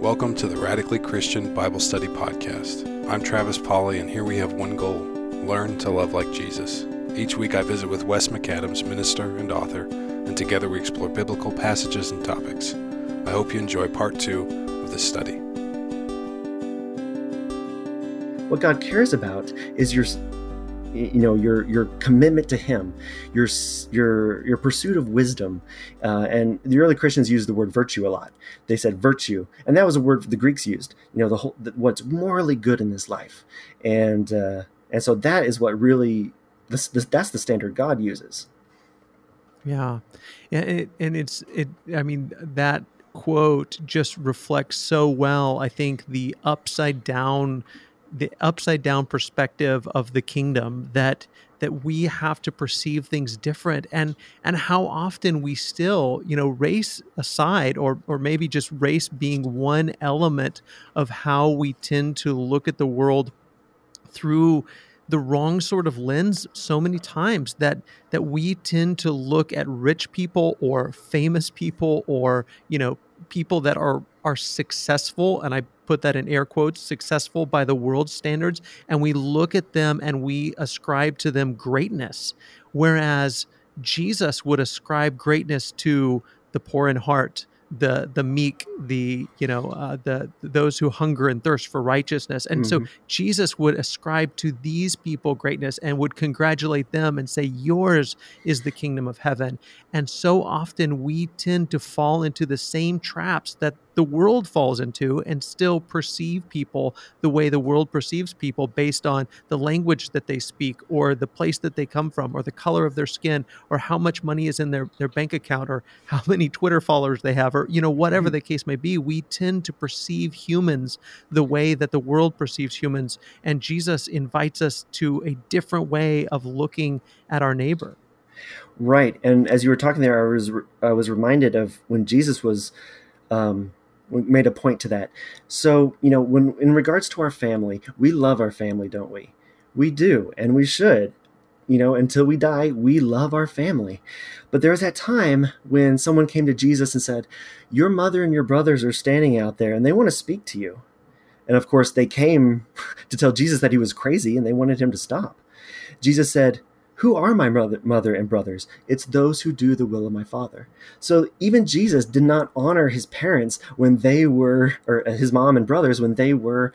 Welcome to the Radically Christian Bible Study Podcast. I'm Travis Polly, and here we have one goal learn to love like Jesus. Each week I visit with Wes McAdams, minister and author, and together we explore biblical passages and topics. I hope you enjoy part two of this study. What God cares about is your you know your your commitment to him your your your pursuit of wisdom uh, and the early christians used the word virtue a lot. They said virtue and that was a word the greeks used you know the whole the, what's morally good in this life. And uh, and so that is what really this, this that's the standard god uses. Yeah. And, it, and it's it i mean that quote just reflects so well i think the upside down the upside down perspective of the kingdom that that we have to perceive things different. And and how often we still you know race aside or or maybe just race being one element of how we tend to look at the world through the wrong sort of lens so many times that that we tend to look at rich people or famous people or you know people that are are successful and I put that in air quotes successful by the world standards and we look at them and we ascribe to them greatness. Whereas Jesus would ascribe greatness to the poor in heart the the meek the you know uh, the those who hunger and thirst for righteousness. And mm-hmm. so jesus would ascribe to these people greatness and would congratulate them and say yours is the kingdom of heaven. And so often we tend to fall into the same traps that the world falls into and still perceive people the way the world perceives people based on the language that they speak or the place that they come from or the color of their skin or how much money is in their, their bank account or how many Twitter followers they have or you know whatever mm-hmm. the case may be we tend to perceive humans the way that the world perceives humans. And Jesus invites us to a different way of looking at our neighbor. Right, and as you were talking there, I was I was reminded of when Jesus was um, made a point to that. So, you know, when in regards to our family, we love our family, don't we? We do, and we should. You know, until we die, we love our family. But there was that time when someone came to Jesus and said, Your mother and your brothers are standing out there and they want to speak to you. And of course, they came to tell Jesus that he was crazy and they wanted him to stop. Jesus said, who are my mother, mother and brothers? It's those who do the will of my Father. So even Jesus did not honor his parents when they were, or his mom and brothers when they were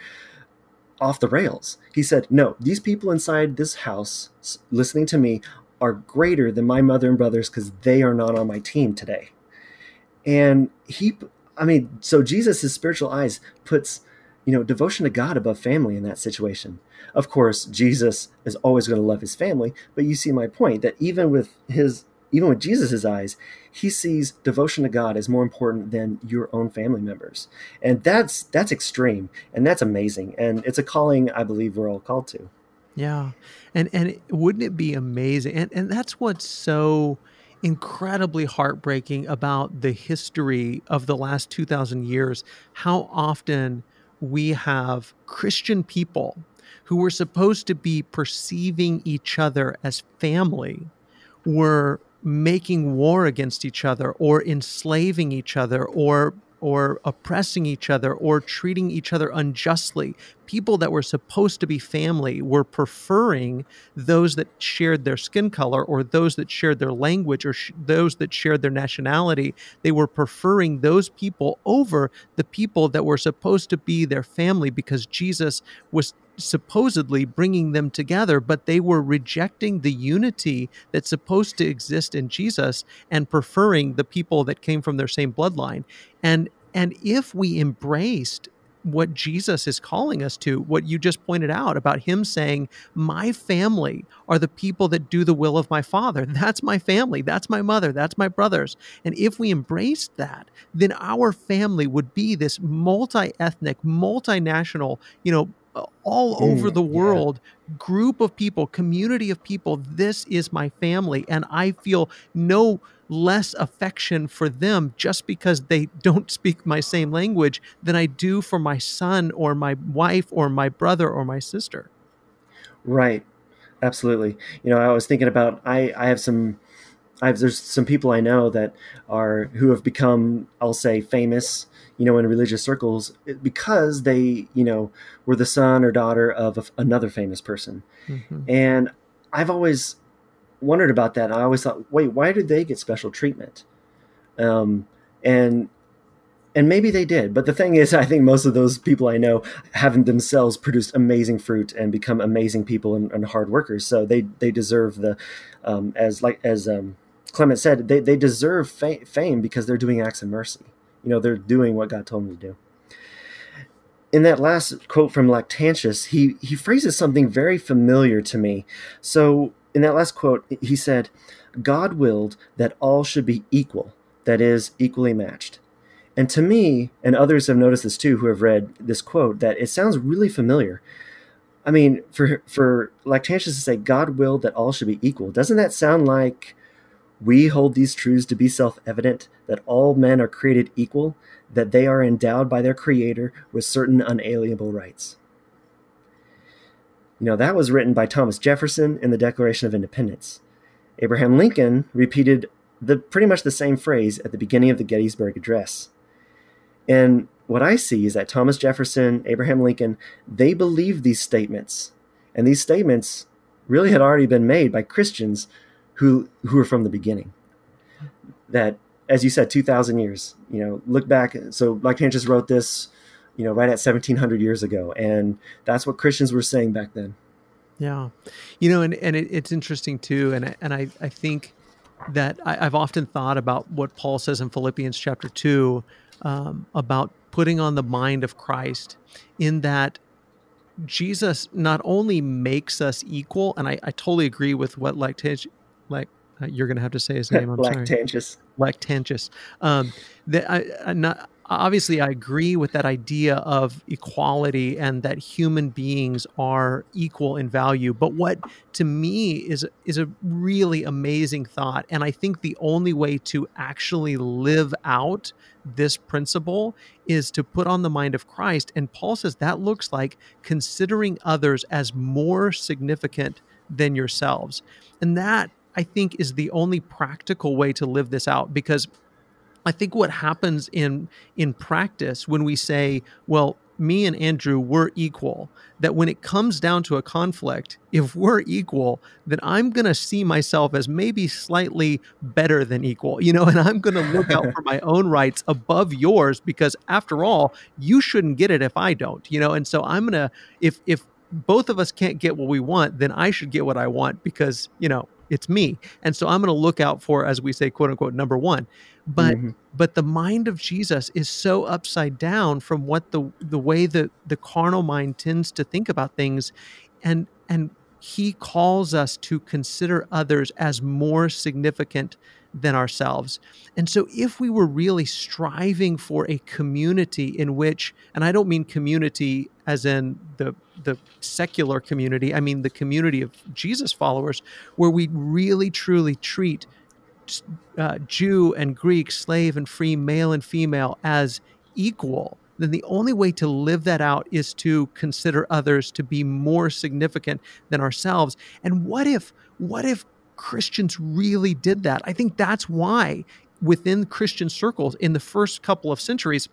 off the rails. He said, No, these people inside this house listening to me are greater than my mother and brothers because they are not on my team today. And he, I mean, so Jesus' spiritual eyes puts you know, devotion to God above family in that situation. Of course, Jesus is always going to love his family, but you see my point that even with his even with Jesus' eyes, he sees devotion to God as more important than your own family members. And that's that's extreme and that's amazing. And it's a calling I believe we're all called to. Yeah. And and wouldn't it be amazing? And and that's what's so incredibly heartbreaking about the history of the last 2000 years how often we have Christian people who were supposed to be perceiving each other as family were making war against each other or enslaving each other or or oppressing each other or treating each other unjustly. People that were supposed to be family were preferring those that shared their skin color or those that shared their language or sh- those that shared their nationality. They were preferring those people over the people that were supposed to be their family because Jesus was supposedly bringing them together, but they were rejecting the unity that's supposed to exist in Jesus and preferring the people that came from their same bloodline. And and if we embraced what Jesus is calling us to, what you just pointed out about him saying, My family are the people that do the will of my father. That's my family. That's my mother. That's my brothers. And if we embraced that, then our family would be this multi ethnic, multinational, you know, all over mm, the world yeah. group of people community of people this is my family and i feel no less affection for them just because they don't speak my same language than i do for my son or my wife or my brother or my sister right absolutely you know i was thinking about i i have some I've, there's some people I know that are who have become, I'll say, famous, you know, in religious circles because they, you know, were the son or daughter of a, another famous person. Mm-hmm. And I've always wondered about that. I always thought, wait, why did they get special treatment? Um, and and maybe they did, but the thing is, I think most of those people I know haven't themselves produced amazing fruit and become amazing people and, and hard workers. So they they deserve the, um, as like as um, Clement said, they they deserve fa- fame because they're doing acts of mercy. You know, they're doing what God told them to do. In that last quote from Lactantius, he he phrases something very familiar to me. So in that last quote, he said, "God willed that all should be equal, that is, equally matched." And to me, and others have noticed this too who have read this quote, that it sounds really familiar. I mean, for for Lactantius to say God willed that all should be equal, doesn't that sound like we hold these truths to be self-evident that all men are created equal, that they are endowed by their creator with certain unalienable rights? You know, that was written by Thomas Jefferson in the Declaration of Independence. Abraham Lincoln repeated the pretty much the same phrase at the beginning of the Gettysburg Address. And what I see is that Thomas Jefferson, Abraham Lincoln, they believed these statements. And these statements really had already been made by Christians who who were from the beginning. That, as you said, 2,000 years, you know, look back. So Lactantius wrote this, you know, right at 1700 years ago. And that's what Christians were saying back then. Yeah. You know, and, and it, it's interesting too. And I, and I, I think that I, I've often thought about what Paul says in Philippians chapter 2 um, about putting on the mind of Christ, in that Jesus not only makes us equal, and I, I totally agree with what Lactantius, like uh, you're going to have to say his name. I'm Lactantius. sorry. Lactantius. Um, that I, I not obviously I agree with that idea of equality and that human beings are equal in value. But what to me is is a really amazing thought, and I think the only way to actually live out this principle is to put on the mind of Christ. And Paul says that looks like considering others as more significant than yourselves, and that I think is the only practical way to live this out because I think what happens in in practice when we say, well, me and Andrew we're equal, that when it comes down to a conflict, if we're equal, then I'm going to see myself as maybe slightly better than equal, you know, and I'm going to look out for my own rights above yours because after all, you shouldn't get it if I don't, you know, and so I'm going to if if both of us can't get what we want, then I should get what I want because, you know, it's me. And so I'm going to look out for, as we say, quote unquote, number one. But mm-hmm. but the mind of Jesus is so upside down from what the the way that the carnal mind tends to think about things, and and he calls us to consider others as more significant than ourselves. And so, if we were really striving for a community in which, and I don't mean community as in the, the secular community, I mean the community of Jesus followers, where we really truly treat uh, Jew and Greek, slave and free, male and female as equal, then the only way to live that out is to consider others to be more significant than ourselves. And what if, what if Christians really did that. I think that's why within Christian circles in the first couple of centuries,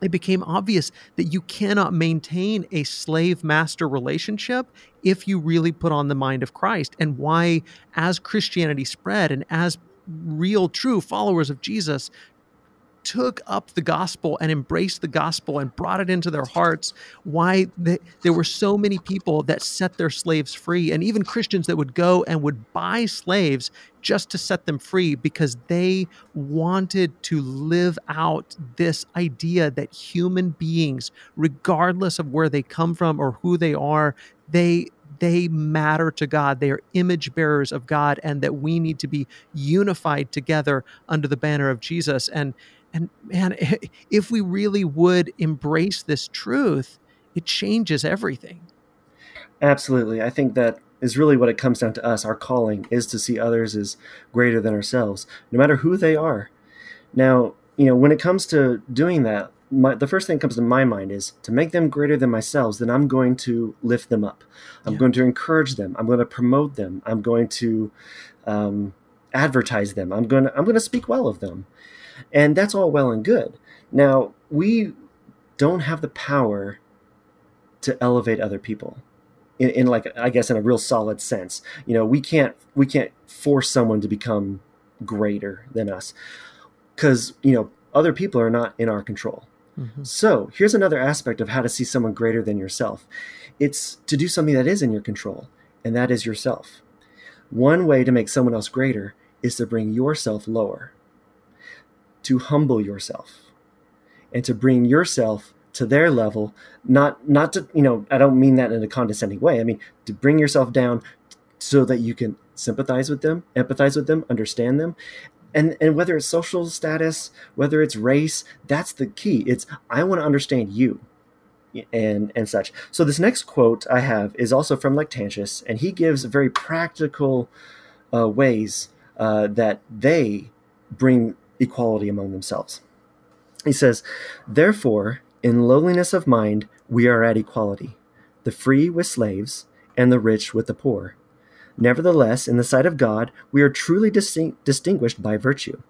it became obvious that you cannot maintain a slave master relationship if you really put on the mind of Christ. And why, as Christianity spread and as real, true followers of Jesus took up the gospel and embraced the gospel and brought it into their hearts, why they, there were so many people that set their slaves free, and even Christians that would go and would buy slaves just to set them free because they wanted to live out this idea that human beings, regardless of where they come from or who they are, they they matter to God. They are image bearers of God, and that we need to be unified together under the banner of Jesus. And and man, if we really would embrace this truth, it changes everything. Absolutely. I think that is really what it comes down to us. Our calling is to see others as greater than ourselves, no matter who they are. Now, you know, when it comes to doing that, my, the first thing that comes to my mind is to make them greater than myself, then I'm going to lift them up. I'm yeah. going to encourage them. I'm going to promote them. I'm going to um, advertise them. I'm going to I'm going to speak well of them. And that's all well and good. Now, we don't have the power to elevate other people. In, in like I guess in a real solid sense. You know, we can't we can't force someone to become greater than us cuz you know, other people are not in our control. Mm-hmm. So, here's another aspect of how to see someone greater than yourself. It's to do something that is in your control, and that is yourself. One way to make someone else greater is to bring yourself lower, to humble yourself, and to bring yourself to their level. Not, not to, you know, I don't mean that in a condescending way. I mean, to bring yourself down so that you can sympathize with them, empathize with them, understand them. And, and whether it's social status, whether it's race, that's the key. It's, I want to understand you and and such. So this next quote I have is also from Lactantius, and he gives very practical uh, ways uh, that they bring equality among themselves. He says, "Therefore, in lowliness of mind, we are at equality, the free with slaves, and the rich with the poor. Nevertheless, in the sight of God, we are truly distinct, distinguished by virtue."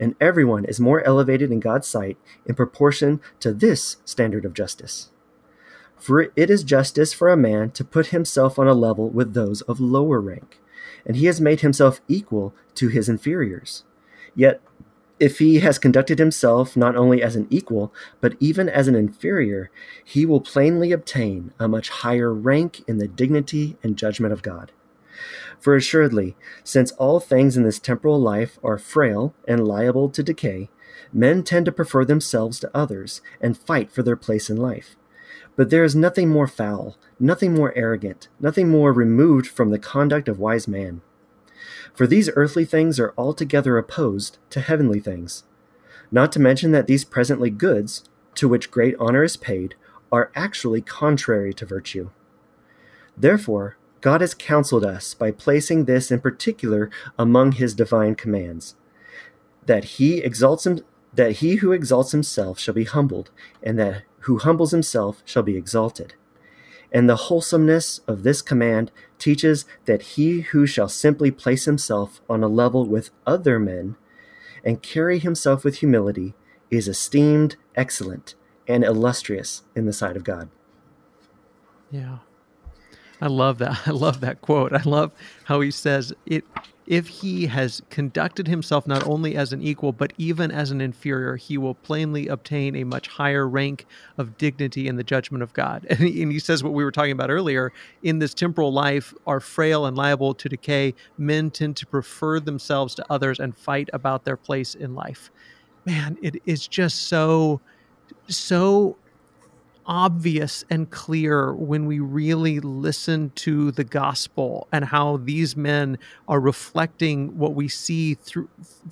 And everyone is more elevated in God's sight in proportion to this standard of justice. For it is justice for a man to put himself on a level with those of lower rank, and he has made himself equal to his inferiors. Yet, if he has conducted himself not only as an equal, but even as an inferior, he will plainly obtain a much higher rank in the dignity and judgment of God. For assuredly, since all things in this temporal life are frail and liable to decay, men tend to prefer themselves to others and fight for their place in life. But there is nothing more foul, nothing more arrogant, nothing more removed from the conduct of wise man. For these earthly things are altogether opposed to heavenly things. Not to mention that these presently goods, to which great honor is paid, are actually contrary to virtue. Therefore, God has counseled us by placing this in particular among his divine commands that he exalts him that he who exalts himself shall be humbled and that who humbles himself shall be exalted. And the wholesomeness of this command teaches that he who shall simply place himself on a level with other men and carry himself with humility is esteemed excellent and illustrious in the sight of God. Yeah. I love that. I love that quote. I love how he says it if he has conducted himself not only as an equal, but even as an inferior, he will plainly obtain a much higher rank of dignity in the judgment of God. And he, and he, says what we were talking about earlier in this temporal life are frail and liable to decay. Men tend to prefer themselves to others and fight about their place in life. Man, it is just so, so obvious and clear when we really listen to the gospel and how these men are reflecting what we see through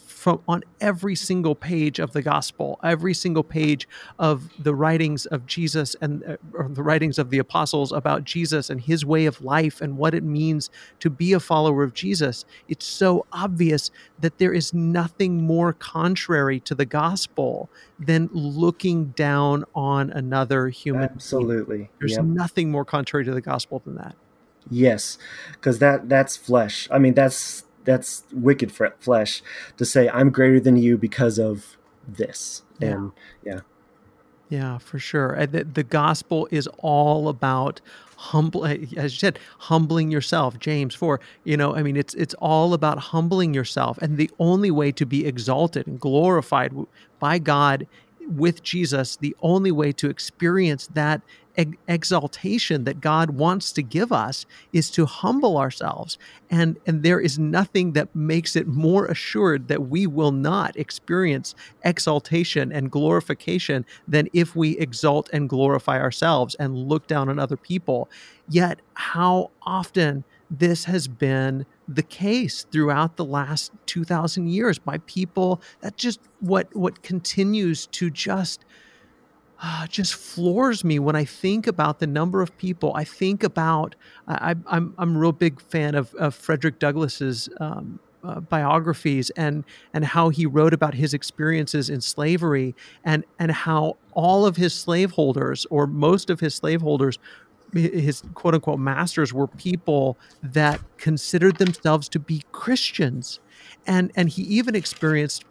from on every single page of the gospel every single page of the writings of Jesus and uh, the writings of the apostles about Jesus and his way of life and what it means to be a follower of Jesus. It's so obvious that there is nothing more contrary to the gospel than looking down on another human. Absolutely. Being. There's yep. nothing more contrary to the gospel than that. Yes, because that that's flesh. I mean, that's that's wicked flesh to say I'm greater than you because of this. Yeah. And yeah. Yeah, for sure. The, the gospel is all about humble as you said humbling yourself james 4 you know i mean it's it's all about humbling yourself. And the only way to be exalted and glorified by god with Jesus, the only way to experience that exaltation that God wants to give us is to humble ourselves. And, and there is nothing that makes it more assured that we will not experience exaltation and glorification than if we exalt and glorify ourselves and look down on other people. Yet, how often this has been the case throughout the last 2000 years by people that just what what continues to just uh, just floors me when I think about the number of people. I think about I, am I'm, I'm a real big fan of, of Frederick Douglass's um, uh, biographies and and how he wrote about his experiences in slavery and and how all of his slaveholders or most of his slaveholders his quote unquote masters were people that considered themselves to be Christians. And, and he even experienced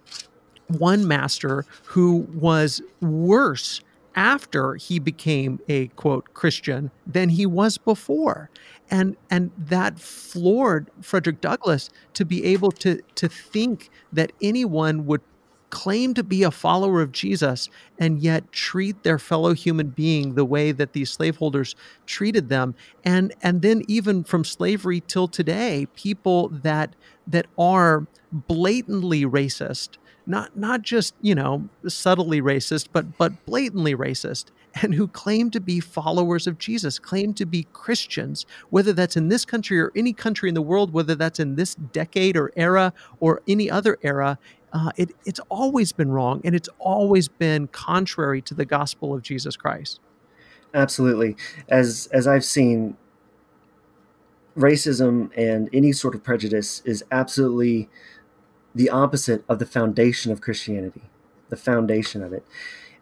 one master who was worse after he became a quote Christian than he was before. And and that floored Frederick Douglass to be able to to think that anyone would claim to be a follower of Jesus and yet treat their fellow human being the way that these slaveholders treated them and and then even from slavery till today people that that are blatantly racist not not just you know subtly racist but but blatantly racist and who claim to be followers of Jesus, claim to be Christians, whether that's in this country or any country in the world, whether that's in this decade or era or any other era, uh, it, it's always been wrong and it's always been contrary to the gospel of Jesus Christ. Absolutely. As as I've seen, racism and any sort of prejudice is absolutely the opposite of the foundation of Christianity, the foundation of it.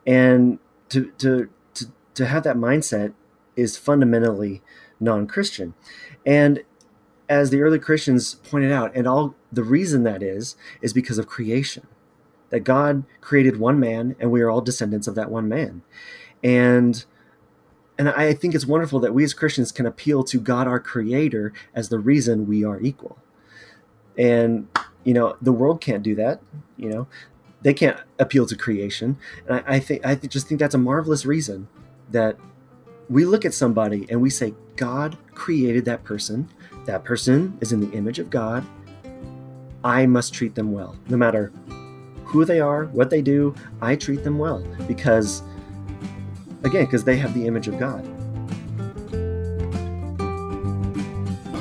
And to to to, to have that mindset is fundamentally non-Christian. And as the early Christians pointed out, and all the reason that is is because of creation. That God created one man and we are all descendants of that one man. And and I think it's wonderful that we as Christians can appeal to God our creator as the reason we are equal. And you know, the world can't do that, you know. They can't appeal to creation. And I, I think I just think that's a marvelous reason that we look at somebody and we say, God created that person that person is in the image of God. I must treat them well. No matter who they are, what they do, I treat them well because, again, because they have the image of God.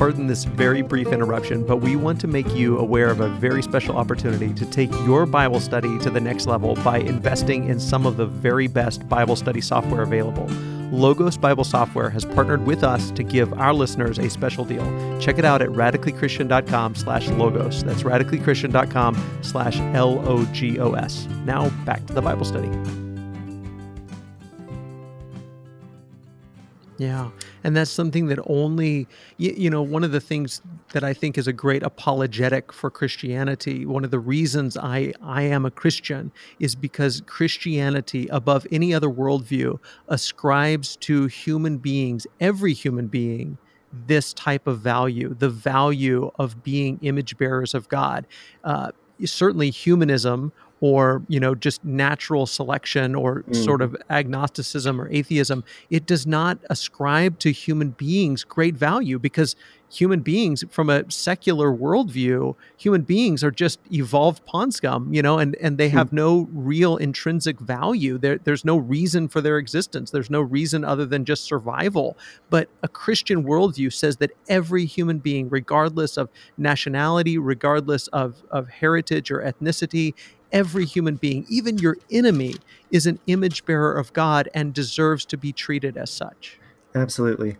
Pardon this very brief interruption, but we want to make you aware of a very special opportunity to take your Bible study to the next level by investing in some of the very best Bible study software available. Logos Bible Software has partnered with us to give our listeners a special deal. Check it out at radicallychristian.com slash logos. That's radicallychristian.com slash L-O-G-O-S. Now back to the Bible study. Yeah. And that's something that only, you, you, know, one of the things that I think is a great apologetic for Christianity, one of the reasons I, I am a Christian is because Christianity, above any other worldview, ascribes to human beings, every human being, this type of value, the value of being image bearers of God. Uh, certainly, humanism or you know just natural selection or mm. sort of agnosticism or atheism it does not ascribe to human beings great value because human beings from a secular worldview human beings are just evolved pond scum you know and and they have no real intrinsic value. There, there's no reason for their existence. There's no reason other than just survival. But a christian worldview says that every human being regardless of nationality regardless of of heritage or ethnicity every human being, even your enemy, is an image bearer of God and deserves to be treated as such. Absolutely.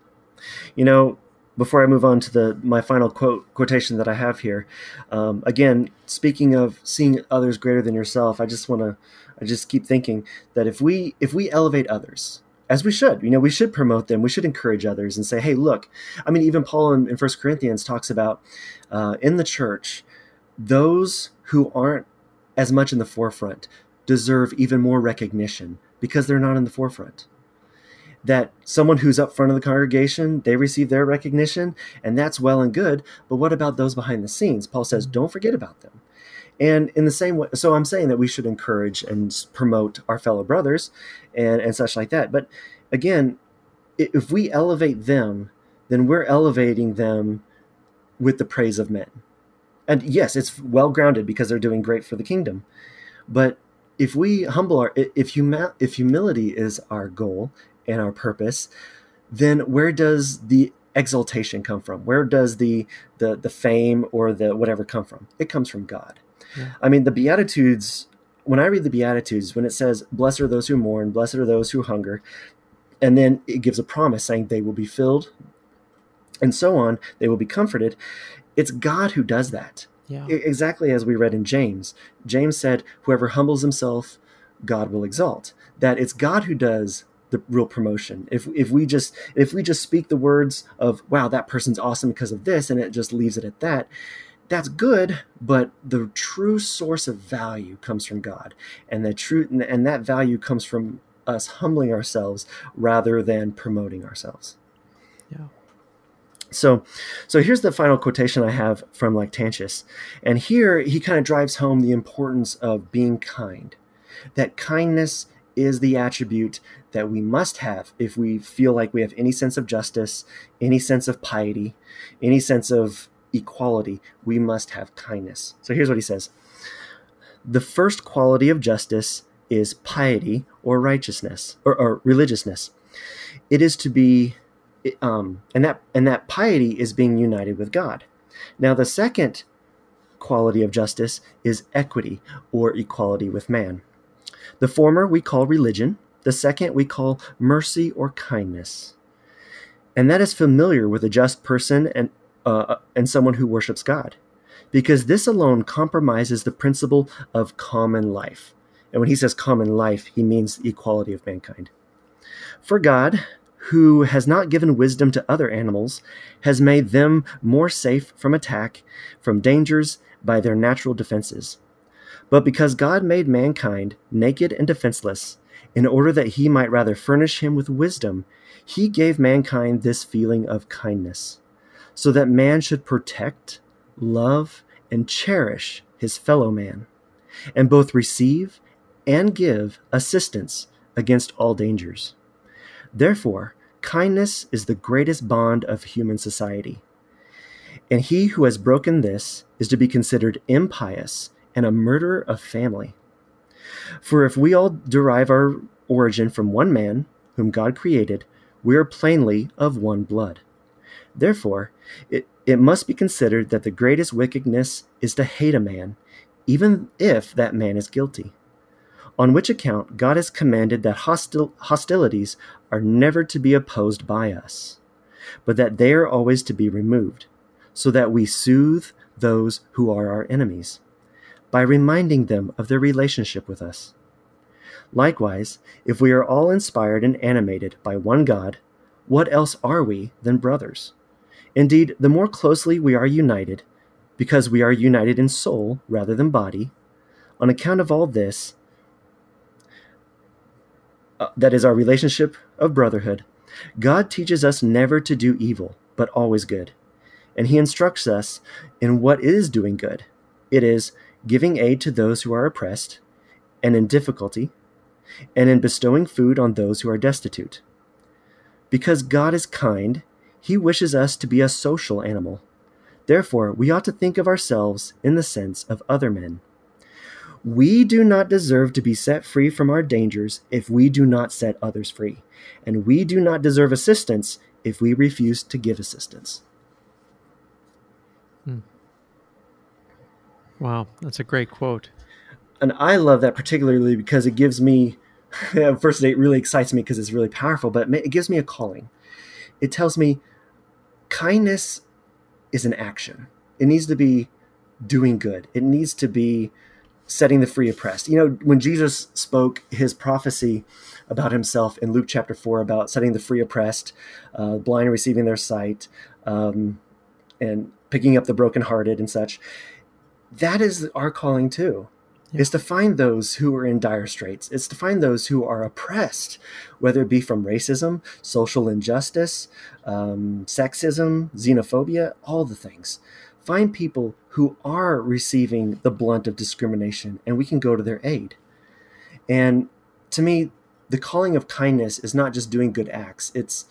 You know, before I move on to the my final quote quotation that I have here, um, again, speaking of seeing others greater than yourself, I just want to, I just keep thinking that if we if we elevate others, as we should, you know, we should promote them, we should encourage others, and say, hey, look, I mean, even Paul in, First Corinthians talks about uh, in the church those who aren't as much in the forefront deserve even more recognition because they're not in the forefront. That someone who's up front of the congregation, they receive their recognition, and that's well and good. But what about those behind the scenes? Paul says, mm-hmm. don't forget about them. And in the same way, so I'm saying that we should encourage and promote our fellow brothers and, and such like that. But again, if we elevate them, then we're elevating them with the praise of men. And yes, it's well grounded because they're doing great for the kingdom. But if we humble our, if huma, if humility is our goal and our purpose, then where does the exaltation come from? Where does the the the fame or the whatever come from? It comes from God. Yeah. I mean, the Beatitudes. When I read the Beatitudes, when it says, "Blessed are those who mourn, blessed are those who hunger," and then it gives a promise saying they will be filled, and so on, they will be comforted. It's God who does that. Yeah. Exactly as we read in James. James said, Whoever humbles himself, God will exalt. That it's God who does the real promotion. If if we just if we just speak the words of wow that person's awesome because of this and it just leaves it at that, that's good, but the true source of value comes from God, and the truth and that value comes from us humbling ourselves rather than promoting ourselves. Yeah. So, so here's the final quotation I have from Lactantius, and here he kind of drives home the importance of being kind. That kindness is the attribute that we must have if we feel like we have any sense of justice, any sense of piety, any sense of equality, we must have kindness. So here's what he says The first quality of justice is piety or righteousness or, or religiousness. It is to be, um, and that and that piety is being united with God. Now the second quality of justice is equity or equality with man. The former we call religion. The second we call mercy or kindness. And that is familiar with a just person and uh, and someone who worships God, because this alone compromises the principle of common life. And when he says common life, he means the equality of mankind. For God, who has not given wisdom to other animals, has made them more safe from attack, from dangers by their natural defenses. But because God made mankind naked and defenseless, in order that he might rather furnish him with wisdom, he gave mankind this feeling of kindness so that man should protect, love, and cherish his fellow man, and both receive and give assistance against all dangers. Therefore, kindness is the greatest bond of human society. And he who has broken this is to be considered impious and a murderer of family. For if we all derive our origin from one man, whom God created, we are plainly of one blood. Therefore, it, it must be considered that the greatest wickedness is to hate a man, even if that man is guilty. On which account God has commanded that hostil, hostilities are never to be opposed by us, but that they are always to be removed, so that we soothe those who are our enemies, by reminding them of their relationship with us. Likewise, if we are all inspired and animated by one God, what else are we than brothers? Indeed, the more closely we are united, because we are united in soul rather than body, on account of all this, uh, that is our relationship of brotherhood, God teaches us never to do evil, but always good. And He instructs us in what is doing good. It is giving aid to those who are oppressed and in difficulty, and in bestowing food on those who are destitute. Because God is kind, he wishes us to be a social animal. Therefore, we ought to think of ourselves in the sense of other men. We do not deserve to be set free from our dangers if we do not set others free, and we do not deserve assistance if we refuse to give assistance. Hmm. Wow, that's a great quote. And I love that particularly because it gives me, first, it really excites me because it's really powerful, but it gives me a calling. It tells me kindness is an action. It needs to be doing good. It needs to be setting the free oppressed. You know, when Jesus spoke his prophecy about himself in Luke chapter 4 about setting the free oppressed, uh, blind receiving their sight, um, and picking up the brokenhearted and such, that is our calling too yeah. is to find those who are in dire straits. It's to find those who are oppressed, whether it be from racism, social injustice, um, sexism, xenophobia, all the things. Find people who are receiving the blunt of discrimination, and we can go to their aid. And to me, the calling of kindness is not just doing good acts. It's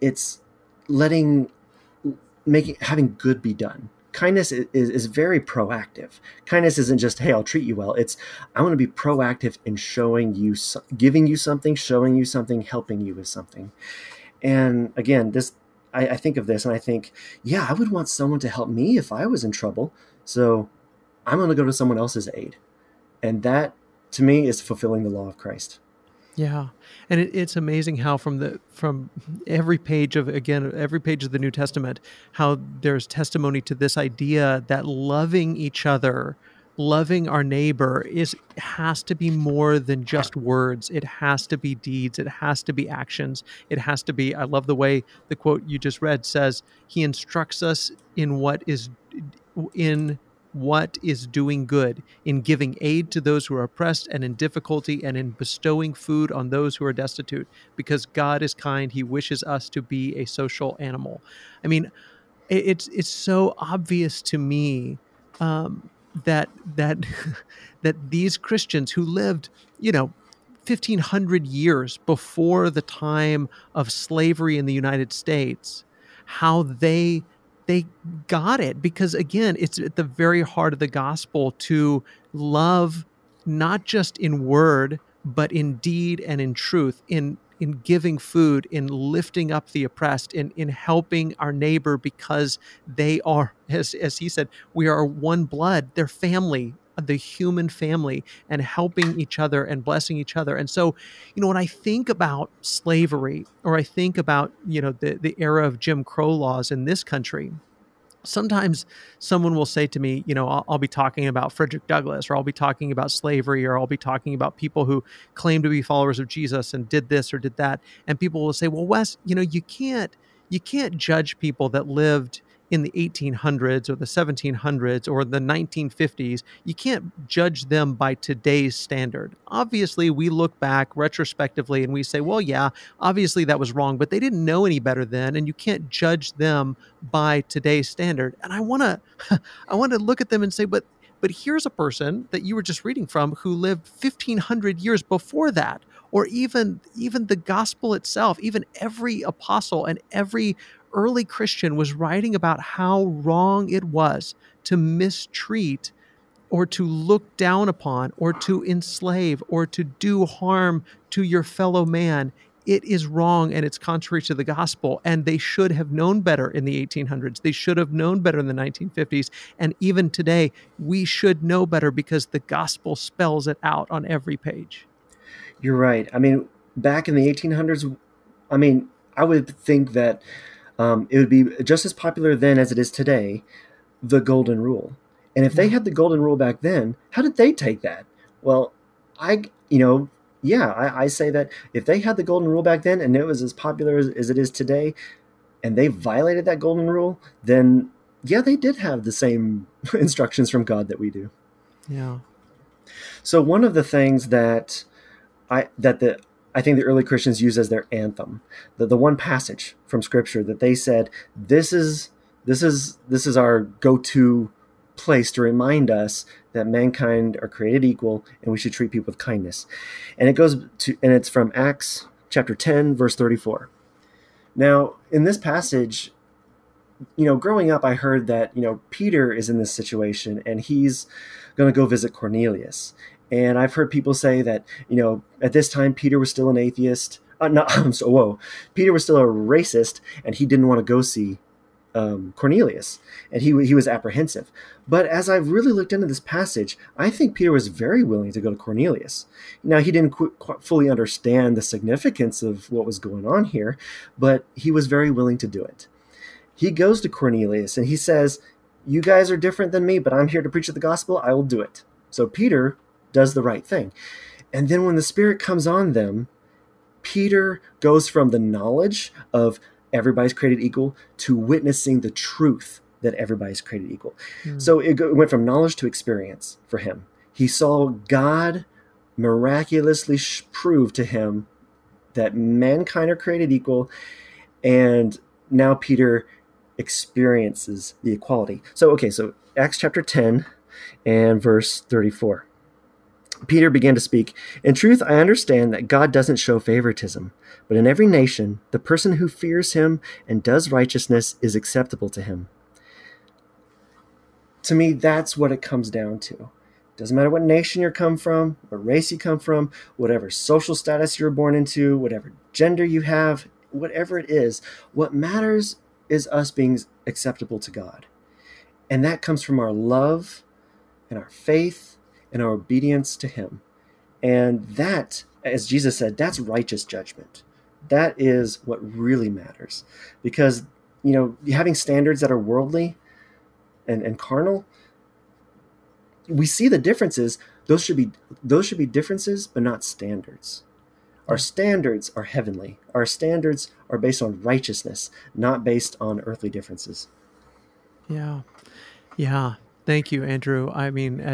it's letting making having good be done kindness is, is very proactive. Kindness isn't just, hey, I'll treat you well. It's, I want to be proactive in showing you, giving you something, showing you something, helping you with something. And again, this, I, I think of this and I think, yeah, I would want someone to help me if I was in trouble. So I'm going to go to someone else's aid. And that, to me, is fulfilling the law of Christ. Yeah, and it, it's amazing how from the from every page of again every page of the New Testament, how there's testimony to this idea that loving each other loving our neighbor is has to be more than just words. It has to be deeds. It has to be actions. It has to be i love the way the quote you just read says he instructs us in what is in what is doing good in giving aid to those who are oppressed and in difficulty and in bestowing food on those who are destitute. Because god is kind he wishes us to be a social animal. I mean it's it's so obvious to me um, that that that these Christians who lived, you know, 1500 years before the time of slavery in the United States, how they they got it. Because again, it's at the very heart of the gospel to love not just in word but in deed and in truth in in giving food, in lifting up the oppressed, in, in helping our neighbor because they are, as, as he said, we are one blood, they're family, uh, the human family, and helping each other and blessing each other. And so, you know, when I think about slavery or I think about, you know, the, the era of Jim Crow laws in this country, sometimes someone will say to me, you know, I'll, I'll, be talking about Frederick Douglass, or I'll be talking about slavery, or I'll be talking about people who claim to be followers of Jesus and did this or did that, and people will say, well, Wes, you know, you can't you can't judge people that lived in the 1800s or the 1700s or the 1950s, you can't judge them by today's standard. Obviously, we look back retrospectively and we say, well, yeah, obviously that was wrong, but they didn't know any better then, and you can't judge them by today's standard. And I want to, I want to look at them and say, but but here's a person that you were just reading from who lived 1500 years before that or even even the gospel itself even every apostle and every early Christian was writing about how wrong it was to mistreat or to look down upon or to enslave or to do harm to your fellow man. It is wrong and it's contrary to the gospel. And they should have known better in the 1800s. They should have known better in the 1950s. And even today, we should know better because the gospel spells it out on every page. You're right. I mean, back in the 1800s, I mean, I would think that um, it would be just as popular then as it is today, the golden rule. And if they had the golden rule back then, how did they take that? Well, I, you know, yeah, I, I say that if they had the golden rule back then and it was as popular as, as it is today, and they violated that golden rule, then yeah, they did have the same instructions from God that we do. Yeah. So one of the things that I that the I think the early Christians used as their anthem. The, the one passage from scripture that they said, this is this is this is our go-to place to remind us that mankind are created equal and we should treat people with kindness. And it goes to and it's from Acts chapter 10 verse 34. Now, in this passage, you know, growing up I heard that, you know, Peter is in this situation and he's going to go visit Cornelius. And I've heard people say that, you know, at this time, Peter was still an atheist. Uh, not, so, whoa. Peter was still a racist and he didn't want to go see um, Cornelius. And he, he was apprehensive. But as I've really looked into this passage, I think Peter was very willing to go to Cornelius. Now, he didn't qu- fully understand the significance of what was going on here, but he was very willing to do it. He goes to Cornelius and he says, You guys are different than me, but I'm here to preach the gospel. I will do it. So Peter does the right thing. And then when the Spirit comes on them, Peter goes from the knowledge of everybody's created equal to witnessing the truth that everybody's created equal. Mm. So it, went from knowledge to experience for him. He saw God miraculously sh- prove to him that mankind are created equal, and now Peter experiences the equality. So, okay, so Acts chapter 10 and verse 34. Peter began to speak. In truth, I understand that God doesn't show favoritism, but in every nation, the person who fears him and does righteousness is acceptable to him. To me, that's what it comes down to. Doesn't matter what nation you come from, what race you come from, whatever social status you're born into, whatever gender you have, whatever it is, what matters is us being acceptable to God. And that comes from our love and our faith and our obedience to Him. And that, as Jesus said, that's righteous judgment. That is what really matters. Because, you know, having standards that are worldly and, and carnal, we see the differences. Those should be those should be differences, but not standards. Our standards are heavenly. Our standards are based on righteousness, not based on earthly differences. Yeah. Yeah. Thank you, Andrew. I mean,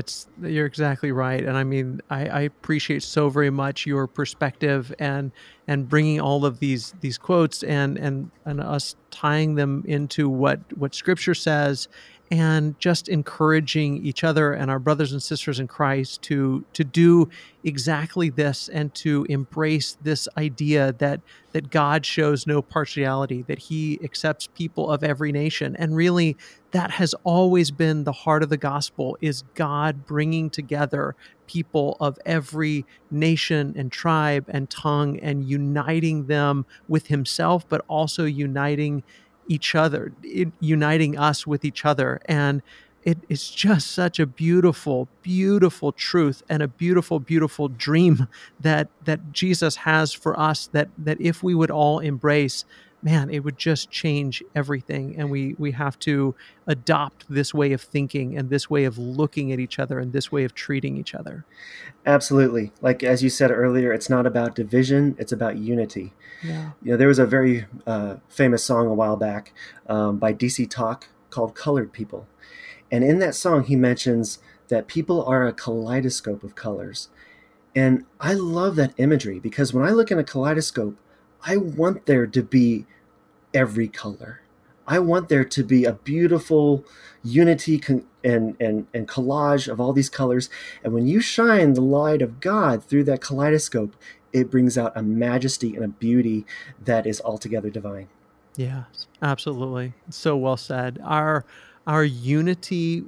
you're exactly right, and I mean, I, I, appreciate so very much your perspective and and bringing all of these these quotes and and and us tying them into what what Scripture says and just encouraging each other and our brothers and sisters in Christ to to do exactly this and to embrace this idea that that God shows no partiality that he accepts people of every nation. And really that has always been the heart of the gospel is God bringing together people of every nation and tribe and tongue and uniting them with himself but also uniting each other, it, uniting us with each other. And it is just such a beautiful, beautiful truth and a beautiful, beautiful dream that that Jesus has for us. That that if we would all embrace, man, it would just change everything. And we we have to adopt this way of thinking and this way of looking at each other and this way of treating each other. Absolutely. Like as you said earlier, it's not about division; it's about unity. Yeah. You know, there was a very uh, famous song a while back um, by DC Talk called "Colored People," and in that song, he mentions that people are a kaleidoscope of colors. And I love that imagery because when I look in a kaleidoscope, I want there to be every color. I want there to be a beautiful unity con- and, and, and collage of all these colors. And when you shine the light of God through that kaleidoscope, it brings out a majesty and a beauty that is altogether divine. Yeah, absolutely. So well said. Our our unity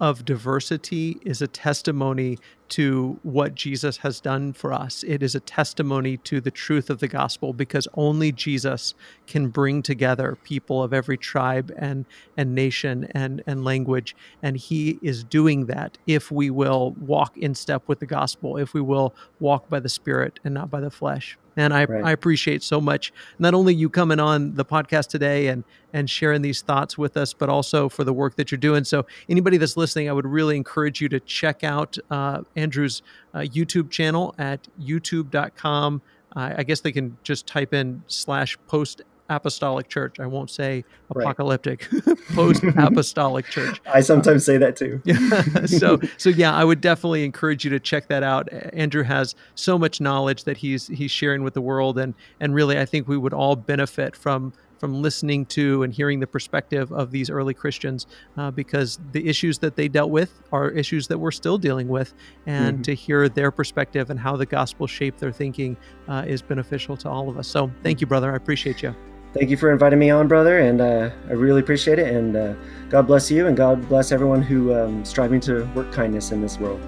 of diversity is a testimony to what Jesus has done for us. It is a testimony to the truth of the gospel because only Jesus can bring together people of every tribe and, and nation and, and language. And he is doing that if we will walk in step with the gospel, if we will walk by the Spirit and not by the flesh. And I, right. I appreciate so much not only you coming on the podcast today and and sharing these thoughts with us, but also for the work that you're doing. So anybody that's listening, I would really encourage you to check out uh, Andrew's uh, YouTube channel at youtube.com. Uh, I guess they can just type in slash post apostolic church. I won't say apocalyptic, right. post apostolic church. I sometimes say that too. yeah. So so yeah, I would definitely encourage you to check that out. Andrew has so much knowledge that he's he's sharing with the world and and really I think we would all benefit from from listening to and hearing the perspective of these early Christians uh, because the issues that they dealt with are issues that we're still dealing with. And mm-hmm. to hear their perspective and how the gospel shaped their thinking uh, is beneficial to all of us. So thank you, brother. I appreciate you thank you for inviting me on, brother, and uh, I really appreciate it. And uh, God bless you, and God bless everyone who um, striving to work kindness in this world.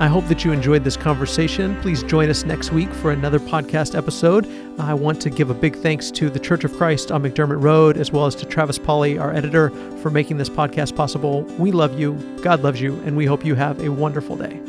I hope that you enjoyed this conversation. Please join us next week for another podcast episode. I want to give a big thanks to the Church of Christ on McDermott Road, as well as to Travis Polly, our editor, for making this podcast possible. We love you, God loves you, and we hope you have a wonderful day.